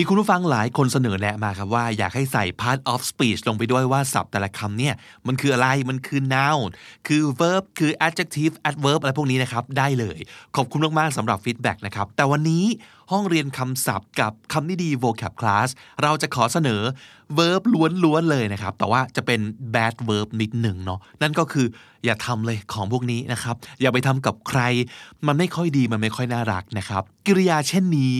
มีคุณผู้ฟังหลายคนเสนอแนะมาครับว่าอยากให้ใส่ part of speech ลงไปด้วยว่าศัพท์แต่ละคำเนี่ย มันคืออะไรมันคือ noun คือ verb คือ adjective adverb อะไรพวกนี้นะครับ ได้เลย ขอบคุณมากๆสำหรับ feedback นะครับ แต่วันนี้ห้องเรียนคำศัพท์กับคำนิดี vocab class เราจะขอเสนอ verb ล้วนๆเลยนะครับ แต่ว่าจะเป็น bad verb นิดหนึ่งเนาะนั่นก็คืออย่าทำเลยของพวกนี้นะครับ อย่าไปทำกับใคร มันไม่ค่อยดีมันไม่ค่อยน่ารักนะครับ กิริยาเช่นนี้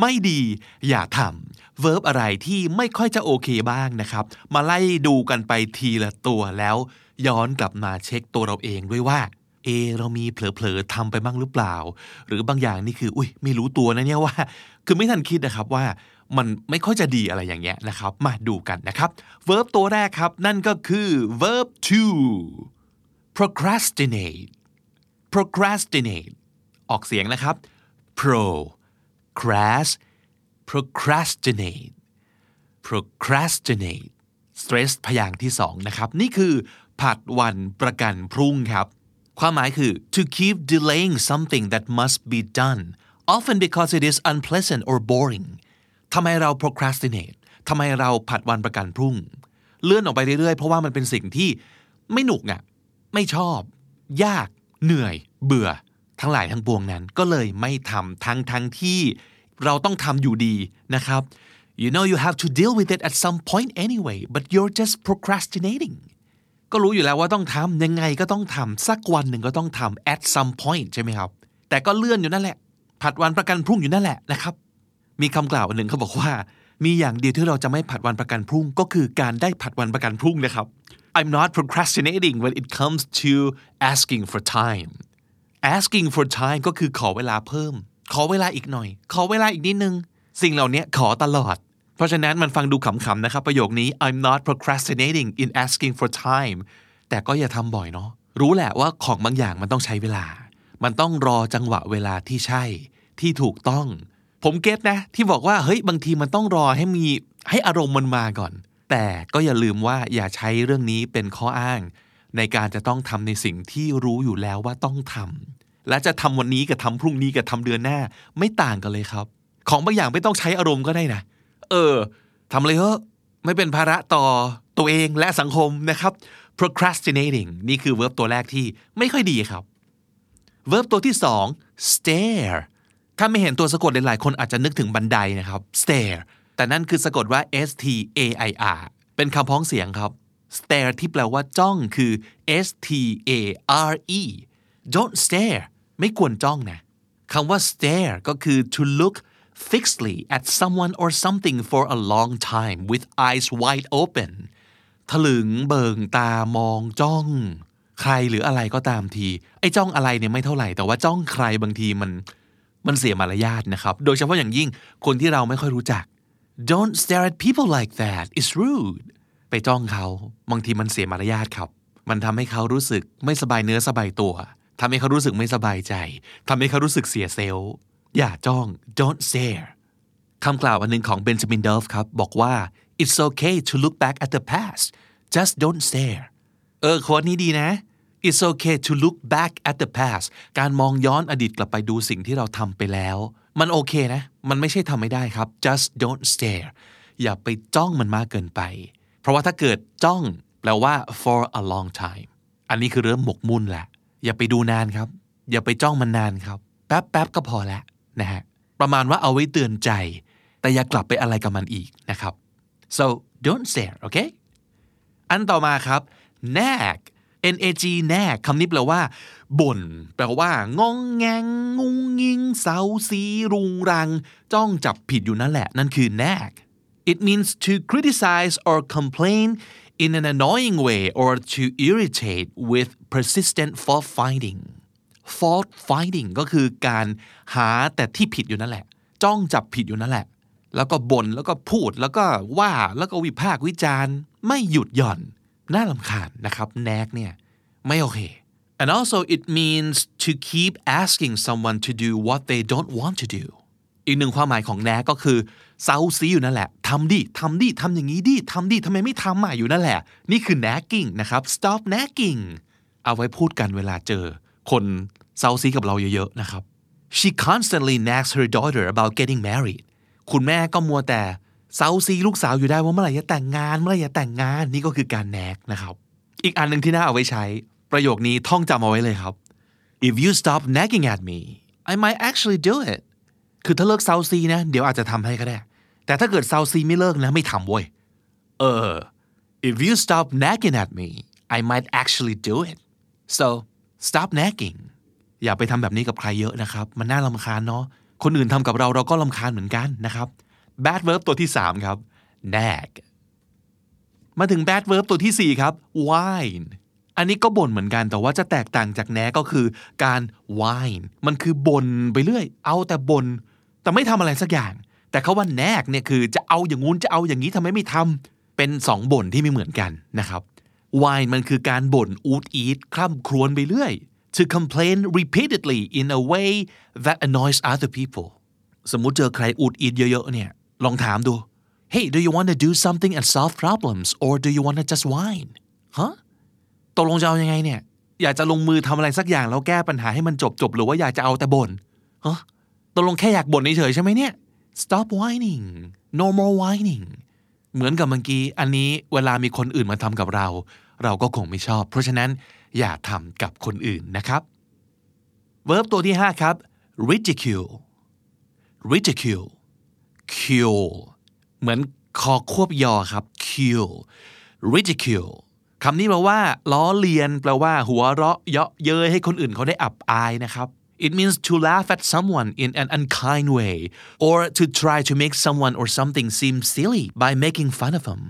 ไม่ดีอย่าทำ verb อะไรที่ไม่ค่อยจะโอเคบ้างนะครับ มาไล่ดูกันไปทีละตัวแล้ว ย้อนกลับมาเช็คตัวเราเองด้วยว่าเอเรามีเผลอๆทำไปบ้างหรือเปล่า หรือบางอย่างนี่คือ อุ้ยไม่รู้ตัวนะเนี่ยว่า คือไม่ทันคิดนะครับว่ามันไม่ค่อยจะดีอะไรอย่างเงี้ยนะครับ มาดูกันนะครับ verb ตัวแรกครับ นั่นก็คือ verb to procrastinate procrastinate ออกเสียงนะครับ pro crash procrastinate procrastinate stress พยางค์ที่สองนะครับ นี่คือผัดวันประกันพรุ่งครับ ความหมายคือ to keep delaying something that must be done often because it is unpleasant or boring ทำไมเรา procrastinate ทำไมเราผัดวันประกันพรุ่ง เลื่อนออกไปเรื่อยๆ เพราะว่ามันเป็นสิ่งที่ไม่หนุกอะ่ะไม่ชอบ ยาก เหนื่อย เบื่อ ทั้งหลายทั้งปวงนั้นก็เลยไม่ทำทั้งทั้งที่เราต้องทำอยู่ดีนะครับ you know you have to deal with it at some point anyway but you're just procrastinating ก็รู้อยู่แล้วว่าต้องทำยังไงก็ต้องทำสักวันหนึ่งก็ต้องทำ at some point ใช่ไหมครับ แต่ก็เลื่อนอยู่นั่นแหละ ผัดวันประกันพรุ่งอยู่นั่นแหละนะครับ มีคำกล่าวหนึ่งเขาบอกว่า มีอย่างเดียวที่เราจะไม่ผัดวันประกันพรุ่ง ก็คือการได้ผัดวันประกันพรุ่งนะครับ I'm not procrastinating when it comes to asking for time asking for time ก็คือขอเวลาเพิ่ม ขอเวลาอีกหน่อย ขอเวลาอีกนิดนึง สิ่งเหล่านี้ขอตลอด เพราะฉะนั้นมันฟังดูขำๆนะครับประโยคนี้ I'm not procrastinating in asking for time แต่ก็อย่าทำบ่อยเนาะรู้แหละว่าของบางอย่างมันต้องใช้เวลา มันต้องรอจังหวะเวลาที่ใช่ ที่ถูกต้อง ผมเก็ตนะ ที่บอกว่าเฮ้ยบางทีมันต้องรอให้มีให้อารมณ์มันมาก่อน แต่ก็อย่าลืมว่าอย่าใช้เรื่องนี้เป็นข้ออ้าง ในการจะต้องทำในสิ่งที่รู้อยู่แล้วว่าต้องทำและจะทำวันนี้กับทำพรุ่งนี้กับทำเดือนหน้า ไม่ต่างกันเลยครับ ของบางอย่างไม่ต้องใช้อารมณ์ก็ได้นะ เออทำเลยเถอะไม่เป็นภาระต่อตัวเองและสังคมนะครับ procrastinating นี่คือ verb ตัวแรกที่ไม่ค่อยดีครับ verb ตัวที่สอง stare ถ้าไม่เห็นตัวสะกดหลายๆ คนอาจจะนึกถึงบันไดนะครับ stare แต่นั่นคือสะกดว่า s t a i r เป็นคำพ้องเสียงครับ stare ที่แปลว่าจ้องคือ s t a r e don't stare ไม่ควรจ้องนะคำว่า stare ก็คือ to look fixedly at someone or something for a long time with eyes wide open ถลึงเบิงตามองจ้อง ใครหรืออะไรก็ตามที ไอ้จ้องอะไรเนี่ยไม่เท่าไหร่ แต่ว่าจ้องใครบางทีมันมันเสียมารยาทนะครับ โดยเฉพาะอย่างยิ่งคนที่เราไม่ค่อยรู้จัก don't stare at people like that it's rude ไปจ้องเขา บางทีมันเสียมารยาทครับ มันทำให้เขารู้สึกไม่สบายเนื้อสบายตัวทำให้เขารู้สึกไม่สบายใจทำให้เขารู้สึกเสียเซลล์ อย่าจ้อง don't stare คำกล่าวอันหนึ่งของเบนจามินเดลฟ์ครับ บอกว่า it's okay to look back at the past just don't stare เออโค้ดนี้ดีนะ it's okay to look back at the past การมองย้อนอดีตกลับไปดูสิ่งที่เราทำไปแล้ว มันโอเคนะ มันไม่ใช่ทำไม่ได้ครับ just don't stare อย่าไปจ้องมันมากเกินไป ราะว่าถ้าเกิดจ้องแปลว่า for a long time อันนี้คือเริ่มหมกมุ่นแหละ อย่าไปดูนานครับ อย่าไปจ้องมันนานครับ แป๊บแป๊บก็พอแล้วนะฮะ ประมาณว่าเอาไว้เตือนใจ แต่อย่ากลับไปอะไรกับมันอีกนะครับ so don't stare okay อันต่อมาครับ nag n a g nag คำนี้แปลว่าบ่น แปลว่างองแงงงุงงิงเซาซี รุงรัง จ้องจับผิดอยู่นั่นแหละ นั่นคือ nag it means to criticize or complain in an annoying way or to irritate with persistent fault finding fault finding ก็คือการหาแต่ที่ผิดอยู่นั่นแหละ จ้องจับผิดอยู่นั่นแหละ แล้วก็บน่นแล้วก็พูดแล้วก็ว่าแล้วก็วิพากษ์วิจารณ์ ไม่หยุดหย่อน น่าลำคาญนะครับแนกเนี่ย ไม่โอเค and also it means to keep asking someone to do what they don't want to do อีกหนึ่งความหมายของแนก็คือเซาซีอยู่นั่นแหละทำดิทำดิทำอย่างนี้ดิทำดิทำไมไม่ทำอะอยู่นั่นแหละ นี่คือ nagging นะครับ stop nagging เอาไว้พูดกันเวลาเจอ คนเซ้าซี้กับเราเยอะๆนะครับ she constantly nags her daughter about getting married คุณแม่ก็มัวแต่เซ้าซี้ลูกสาวอยู่ได้ว่าเมื่อไหร่จะแต่งงานเมื่อไหร่จะแต่งงานนี่ก็คือการ nag นะครับ อีกอันหนึ่งที่น่าเอาไว้ใช้ ประโยคนี้ท่องจำเอาไว้เลยครับ if you stop nagging at me I might actually do it คือถ้าเลิกเซ้าซี้นะ เดี๋ยวอาจจะทำให้ก็ได้ แต่ถ้าเกิดเซ้าซี้ไม่เลิกนะ ไม่ทำเว้ยเออ if you stop nagging at me I might actually do it so stop nagging อย่าไปทำแบบนี้กับใครเยอะนะครับ มันน่าลำคาญเนาะคนอื่นทำกับเราเราก็ลำคาญเหมือนกันนะครับ bad verb ตัวที่ 3 ครับ nag มาถึง bad verb ตัวที่ 4 ครับ whine อันนี้ก็บ่นเหมือนกันแต่ว่าจะแตกต่างจากแนก็คือการ whine มันคือบ่นไปเรื่อย เอาแต่บ่นแต่ไม่ทำอะไรสักอย่าง แต่เขาว่าแนกเนี่ยคือจะเอาอย่างงู้นจะเอาอย่างนี้ทำไมไม่ทำเป็นสองบ่นที่ไม่เหมือนกันนะครับ whine มันคือการบ่นอูดอีดคร่ำครวญไปเรื่อย to complain repeatedly in a way that annoys other people สมมุติเจอใครอูดอีดเยอะๆเนี่ยลองถามดู Hey do you want to do something and solve problems or do you want to just whine ฮะ ตกลงจะเอายังไงเนี่ย อยากจะลงมือทำอะไรสักอย่างแล้วแก้ปัญหาให้มันจบจบหรือว่าอยากจะเอาแต่บ่นฮะตกลงแค่อยากบ่นเฉยใช่ไหมเนี่ย stop whining no more whining เหมือนกับเมื่อกี้ อันนี้เวลามีคนอื่นมาทำกับเรา เราก็คงไม่ชอบ เพราะฉะนั้นอย่าทำกับคนอื่นนะครับ verb ตัวที่ 5 ครับ ridicule ridicule cule เหมือนคอควบยอครับ cule ridicule คำนี้แปลว่า ล้อเลียนแปลว่า หัวเราะเยาะเย้ยให้คนอื่นเขาได้อับอายนะครับ It means to laugh at someone in an unkind way or to try to make someone or something seem silly by making fun of them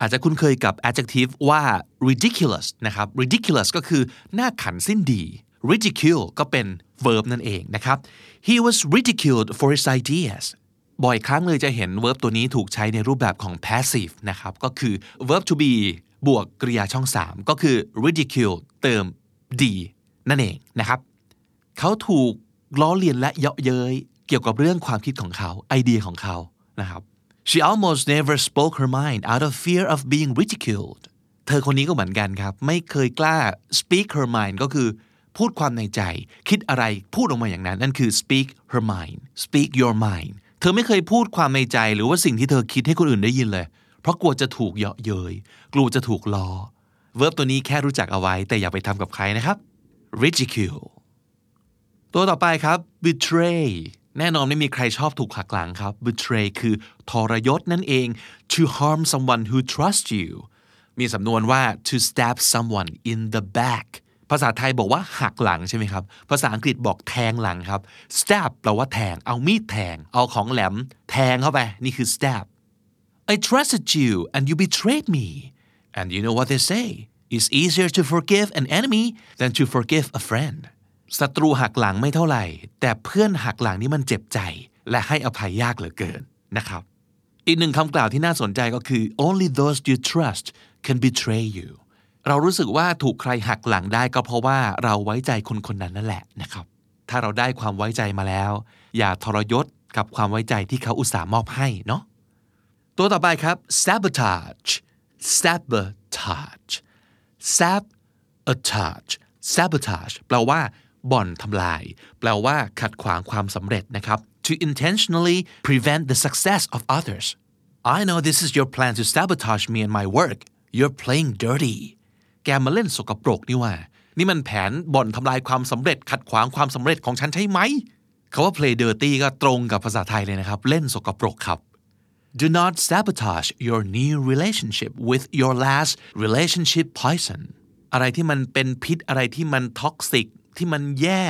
อาจจะคุ้นเคยกับ adjective ว่า ridiculous นะครับ ridiculous ก็คือหน้าขันสิ้นดี ridicule ก็เป็น verb นั่นเองนะครับ he was ridiculed for his ideas บ่อยครั้งเลยจะเห็น verb ตัวนี้ถูกใช้ในรูปแบบของ passive นะครับ ก็คือ verb to be บวกกริยาช่อง 3 ก็คือ ridicule เติม d นั่นเองนะครับ เขาถูกล้อเลียนและเยาะเย้ยเกี่ยวกับเรื่องความคิดของเขา ไอเดียของเขานะครับ she almost never spoke her mind out of fear of being ridiculed เธอคนนี้ก็เหมือนกันครับ ไม่เคยกล้า speak her mind ก็คือพูดความในใจ คิดอะไรพูดออกมาอย่างนั้น นั่นคือ speak her mind speak your mind เธอไม่เคยพูดความในใจหรือว่าสิ่งที่เธอคิดให้คนอื่นได้ยินเลย เพราะกลัวจะถูกเยาะเย้ยกลัวจะถูกล้อ verb ตัวนี้แค่รู้จักเอาไว้ แต่อย่าไปทำกับใครนะครับ ridicule ตัวต่อไปครับ betray แน่นอนไม่มีใครชอบถูกหักหลังครับ betray คือทรยศนั่นเอง to harm someone who trusts you มีสำนวนว่า to stab someone in the back ภาษาไทยบอกว่าหักหลังใช่ไหมครับ ภาษาอังกฤษบอกแทงหลังครับ stab แปลว่าแทง เอามีดแทง เอาของแหลม แทงเข้าไป นี่คือ stab I trusted you and you betrayed me and you know what they say it's easier to forgive an enemy than to forgive a friend ศัตรูหักหลังไม่เท่าไหร่ แต่เพื่อนหักหลังนี่มันเจ็บใจ และให้อภัยยากเหลือเกินนะครับ อีกหนึ่งคำกล่าวที่น่าสนใจก็คือ only those you trust can betray you เรารู้สึกว่าถูกใครหักหลังได้ก็เพราะว่าเราไว้ใจคนคนนั้นนั่นแหละนะครับ ถ้าเราได้ความไว้ใจมาแล้ว อย่าทรยศกับความไว้ใจที่เขาอุตส่าห์มอบให้เนาะ ตัวต่อไปครับ sabotage sabotage sabotage sabotage แปลว่าบ่อนทำลาย แปลว่า ขัดขวางความสำเร็จนะครับ to intentionally prevent the success of others I know this is your plan to sabotage me and my work you're playing dirty แกมาเล่นสกปรกนี่หว่า นี่มันแผนบ่อนทำลายความสำเร็จ ขัดขวางความสำเร็จของฉันใช่ไหมคำว่า play dirty ก็ตรงกับภาษาไทยเลยนะครับ เล่นสกปรกครับ Do not sabotage your new relationship with your last relationship poison อะไรที่มันเป็นพิษอะไรที่มัน toxic ที่มันแย่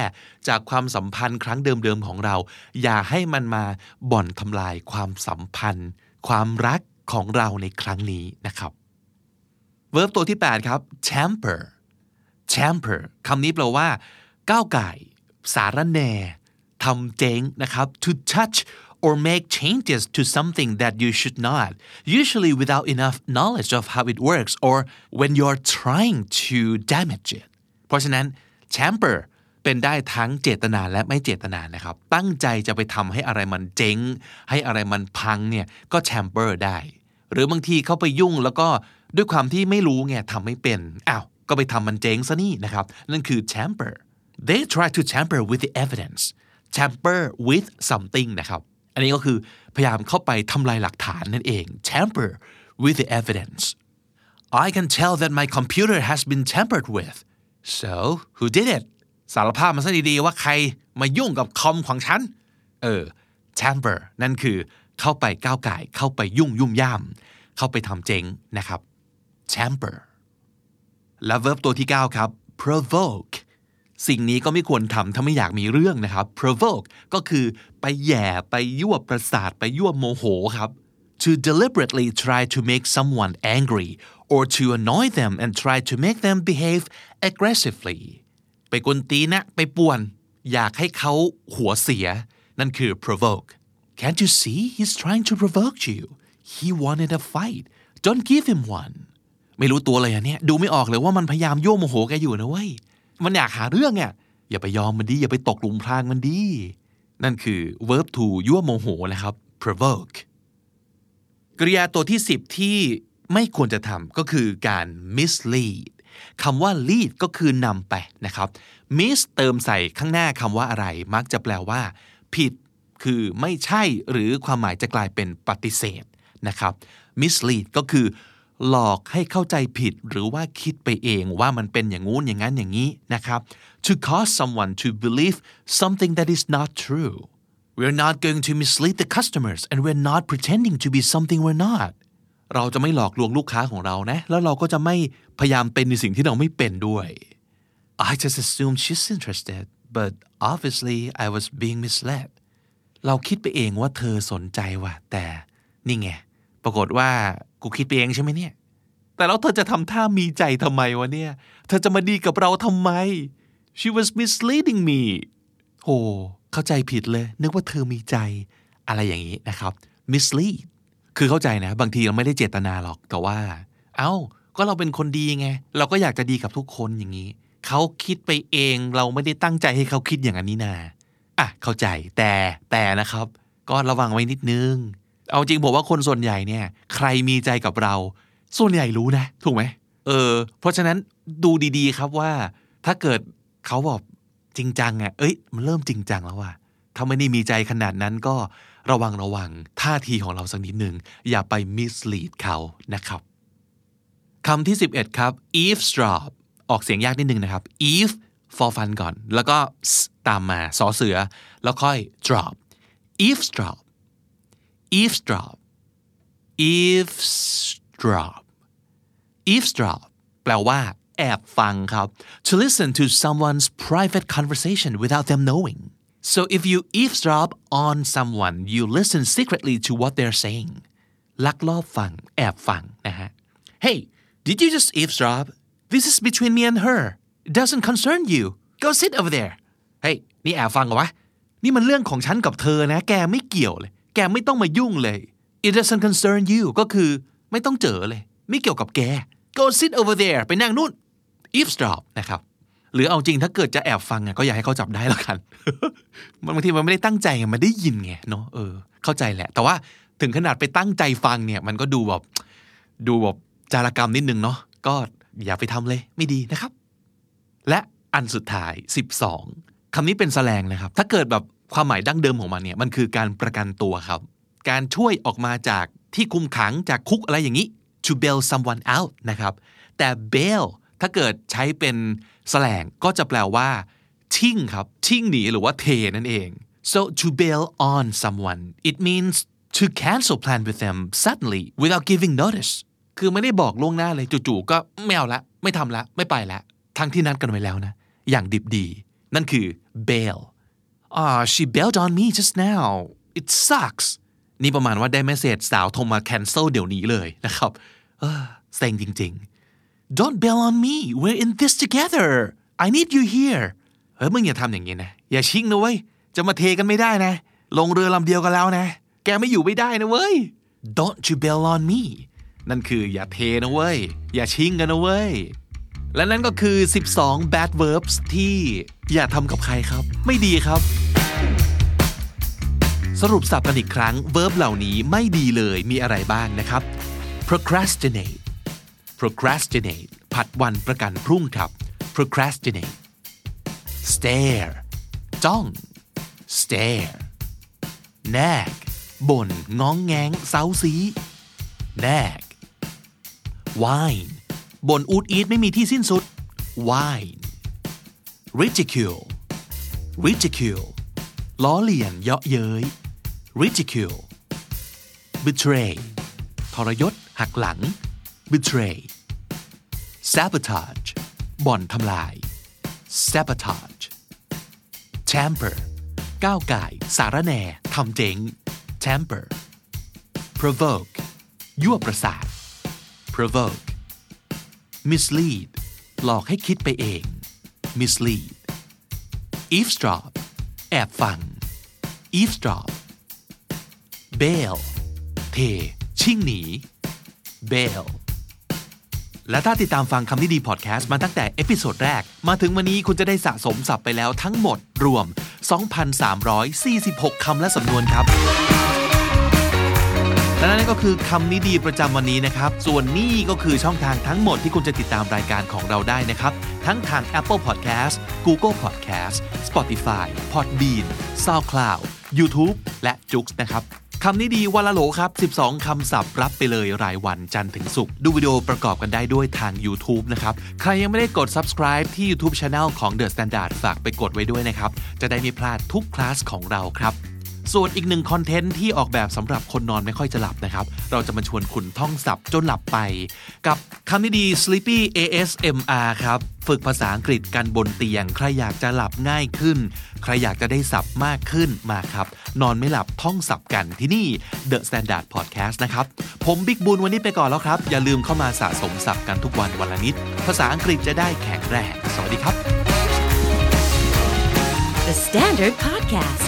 จากความสัมพันธ์ครั้งเดิมๆของเรา อย่าให้มันมาบ่อนทำลายความสัมพันธ์ ความรักของเราในครั้งนี้นะครับ verb ตัวที่ 8 ครับ temper temper คำนี้แปลว่า ก้าวไก่ สารแน่ทำเจ๊งนะครับ to touch or make changes to something that you should not usually without enough knowledge of how it works or when you're trying to damage it เพราะฉะนั้น champer เป็นได้ทั้งเจตนาและไม่เจตนานะครับ ตั้งใจจะไปทำให้อะไรมันเจ๊ง ให้อะไรมันพังเนี่ย ก็ champer ได้ หรือบางทีเขาไปยุ่งแล้วก็ด้วยความที่ไม่รู้ไงทำไม่เป็น อ้าว ก็ไปทำมันเจ๊งซะนี่นะครับ นั่นคือ champer they try to tamper with the evidence tamper with something นะครับ อันนี้ก็คือพยายามเข้าไปทำลายหลักฐานนั่นเอง tamper with the evidence I can tell that my computer has been tampered with so who did it สารภาพมาซะดีๆว่าใครมายุ่งกับคอมของฉัน เออ tamper นั่นคือเข้าไปก้าวไก่เข้าไปยุ่งยุ่มย่าม เข้าไปทำเจ๊งนะครับ tamper และ verb ตัวที่ 9 ครับ provoke สิ่งนี้ก็ไม่ควรทำถ้าไม่อยากมีเรื่องนะครับ provoke ก็คือไปแย่ไปยั่วประสาทไปยั่วโมโหครับ to deliberately try to make someone angry or to annoy them and try to make them behave aggressively ไปกวนตีนะไปป่วน อยากให้เขาหัวเสีย นั่นคือ provoke can't you see he's trying to provoke you he wanted a fight don't give him one ไม่รู้ตัวเลยอะเนี่ย ดูไม่ออกเลยว่ามันพยายามยั่วโมโหแกอยู่นะเว้ย มันอยากหาเรื่องอะอย่าไปยอมมันดี อย่าไปตกหลุมพรางมันดี นั่นคือ verb to ยั่วโมโหนะครับ provoke กริยาตัวที่ 10 ที่ไม่ควรจะทำก็คือการ mislead คำว่า lead ก็คือนำไปนะครับ mis เติมใส่ข้างหน้าคำว่าอะไร มักจะแปลว่า ผิด คือไม่ใช่หรือความหมายจะกลายเป็นปฏิเสธนะครับ mislead ก็คือ หลอกให้เข้าใจผิดหรือว่าคิดไปเองว่ามันเป็นอย่างงู้นอย่างนั้นอย่างนี้นะครับ to cause someone to believe something that is not true we're not going to mislead the customers and we're not pretending to be something we're not เราจะไม่หลอกลวงลูกค้าของเรานะ แล้วเราก็จะไม่พยายามเป็นในสิ่งที่เราไม่เป็นด้วย I just assumed she's interested but obviously I was being misled เราคิดไปเองว่าเธอสนใจว่ะแต่นี่ไง รากฏว่ากูคิดไปเองใช่ไหมเนี่ย แต่แล้วเธอจะทำท่ามีใจทำไมวะเนี่ย เธอจะมาดีกับเราทำไม she was misleading me โห เข้าใจผิดเลย นึกว่าเธอมีใจอะไรอย่างนี้นะครับ mislead คือเข้าใจนะ บางทีเราไม่ได้เจตนาหรอกแต่ว่า เอา้า ก็เราเป็นคนดีไง เราก็อยากจะดีกับทุกคนอย่างนี้ เขาคิดไปเองเราไม่ได้ตั้งใจให้เขาคิดอย่างนี้นา อะ เข้าใจแต่แต่นะครับ ก็ระวังไว้นิดนึง เอาจริงผมว่าคนส่วนใหญ่เนี่ย ใครมีใจกับเรา ส่วนใหญ่รู้นะ ถูกไหมเออ เพราะฉะนั้นดูดีๆครับว่า ถ้าเกิดเขาบอกจริงจังอะเอ้ย มันเริ่มจริงจังแล้วว่ะถ้าไม่ได้มีใจขนาดนั้นก็ระวังระวังท่าทีของเราสักนิดหนึ่งอย่าไป mislead เขานะครับคำที่ 11 ครับ eavesdrop ออกเสียงยากนิดนึงนะครับ eve for fun ก่อน แล้วก็ตามมาสอเสือ แล้วค่อย drop eavesdrop eavesdrop eavesdrop eavesdrop แปลว่า แอบฟังครับ to listen to someone's private conversation without them knowing so if you eavesdrop on someone you listen secretly to what they're saying ลักลอบฟัง แอบฟังนะฮะ hey did you just eavesdrop this is between me and her it doesn't concern you go sit over there เฮ้ hey, นี่แอบฟังเหรอวะ นี่มันเรื่องของฉันกับเธอนะ แกไม่เกี่ยวเลย แกไม่ต้องมายุ่งเลย it doesn't concern you ก็คือไม่ต้องเจอเลย ไม่เกี่ยวกับแก go sit over there ไปนั่งนู่น eavesdrop นะครับ หรือเอาจริงถ้าเกิดจะแอบฟังก็อยากให้เขาจับได้แล้วกันบางทีมันไม่ได้ตั้งใจมันได้ยินไงเนาะเออ เข้าใจแหละ แต่ว่าถึงขนาดไปตั้งใจฟังเนี่ย มันก็ดูแบบดูแบบจารกรรมนิดนึงเนาะก็อย่าไปทำเลยไม่ดีนะครับ และอันสุดท้าย 12คำนี้เป็นแสลงนะครับ ถ้าเกิดแบบ ความหมายดั้งเดิมของมันเนี่ยมันคือการประกันตัวครับ การช่วยออกมาจากที่คุมขังจากคุกอะไรอย่างนี้ to bail someone out นะครับ แต่ bail ถ้าเกิดใช้เป็นแสลงก็จะแปลว่าทิ้งครับทิ้งหนีหรือว่าเทนั่นเอง so to bail on someone it means to cancel plan with them suddenly without giving notice คือไม่ได้บอกล่วงหน้าเลยจู่ๆก็ไม่เอาละไม่ทำละไม่ไปละทั้งที่นัดกันไว้แล้วนะ อย่างดิบดี นั่นคือ bail ah she bailed on me just now it sucks นี่ประมาณว่าได้เมสเซจสาวโทรมา cancel เดี๋ยวนี้เลยนะครับเออเซ็งจริงๆ don't bail on me we're in this together I need you here เฮ้ยมึงอย่าทำอย่างนี้นะ อย่าชิงนะเว้ย จะมาเทกันไม่ได้นะ ลงเรือลำเดียวกันแล้วนะ แกไม่อยู่ไม่ได้นะเว้ย don't you bail on me นั่นคืออย่าเทนะเว้ย อย่าชิงกันนะเว้ย และนั่นก็คือ 12 bad verbs ที่อย่าทำกับใครครับ ไม่ดีครับ สรุปสับกันอีกครั้ง verb เหล่านี้ไม่ดีเลยมีอะไรบ้างนะครับ procrastinate procrastinate ผัดวันประกันพรุ่งครับ procrastinate stare จ้อง stare nag บ่นง้องแงงเซาซี nag whine บ่นอูดอีดไม่มีที่สิ้นสุด wine ridicule ridicule ล้อเลียนเยาะเย้ย ridicule betray ทรยศ หักหลัง betray sabotage บ่อนทำลาย sabotage tamper ก้าวก่าย สาระแน ทำเจ๊ง tamper provoke ยั่วประสาท provoke mislead หลอกให้คิดไปเอง mislead eavesdrop แอบฟัง eavesdrop bail เท ชิ่งหนี bail และถ้าติดตามฟังคำนี้ดีพอดแคสต์มาตั้งแต่ episode แรก มาถึงวันนี้คุณจะได้สะสมศัพท์ไปแล้วทั้งหมดรวม 2,346 คำและสำนวนครับ และนั่นก็คือคำนี้ดีประจำวันนี้นะครับ ส่วนนี้ก็คือช่องทางทั้งหมดที่คุณจะติดตามรายการของเราได้นะครับ ทั้งทาง Apple Podcast Google Podcast Spotify Podbean SoundCloud YouTube และ j o o x นะครับคำนี้ดีวันละโหลครับ 12 คำศัพท์รับไปเลยรายวันจันทร์ถึงศุกร์ดูวิดีโอประกอบกันได้ด้วยทาง YouTube นะครับ ใครยังไม่ได้กด subscribe ที่ YouTube Channel ของ The Standard ฝากไปกดไว้ด้วยนะครับ จะได้ไม่พลาดทุกคลาสของเราครับ ส่วนอีกหนึ่งคอนเทนต์ที่ออกแบบสำหรับคนนอนไม่ค่อยจะหลับนะครับ เราจะมาชวนคุณท่องศัพท์จนหลับไป กับคำนี้ดี Sleepy ASMR ครับ ฝึกภาษาอังกฤษกันบนเตียง ใครอยากจะหลับง่ายขึ้น ใครอยากจะได้ศัพท์มากขึ้นมาครับ นอนไม่หลับท่องศัพท์กันที่นี่ The Standard Podcast นะครับ ผมบิ๊กบุญวันนี้ไปก่อนแล้วครับ อย่าลืมเข้ามาสะสมศัพท์กันทุกวันวันละนิด ภาษาอังกฤษจะได้แข็งแรงสวัสดีครับ The Standard Podcast,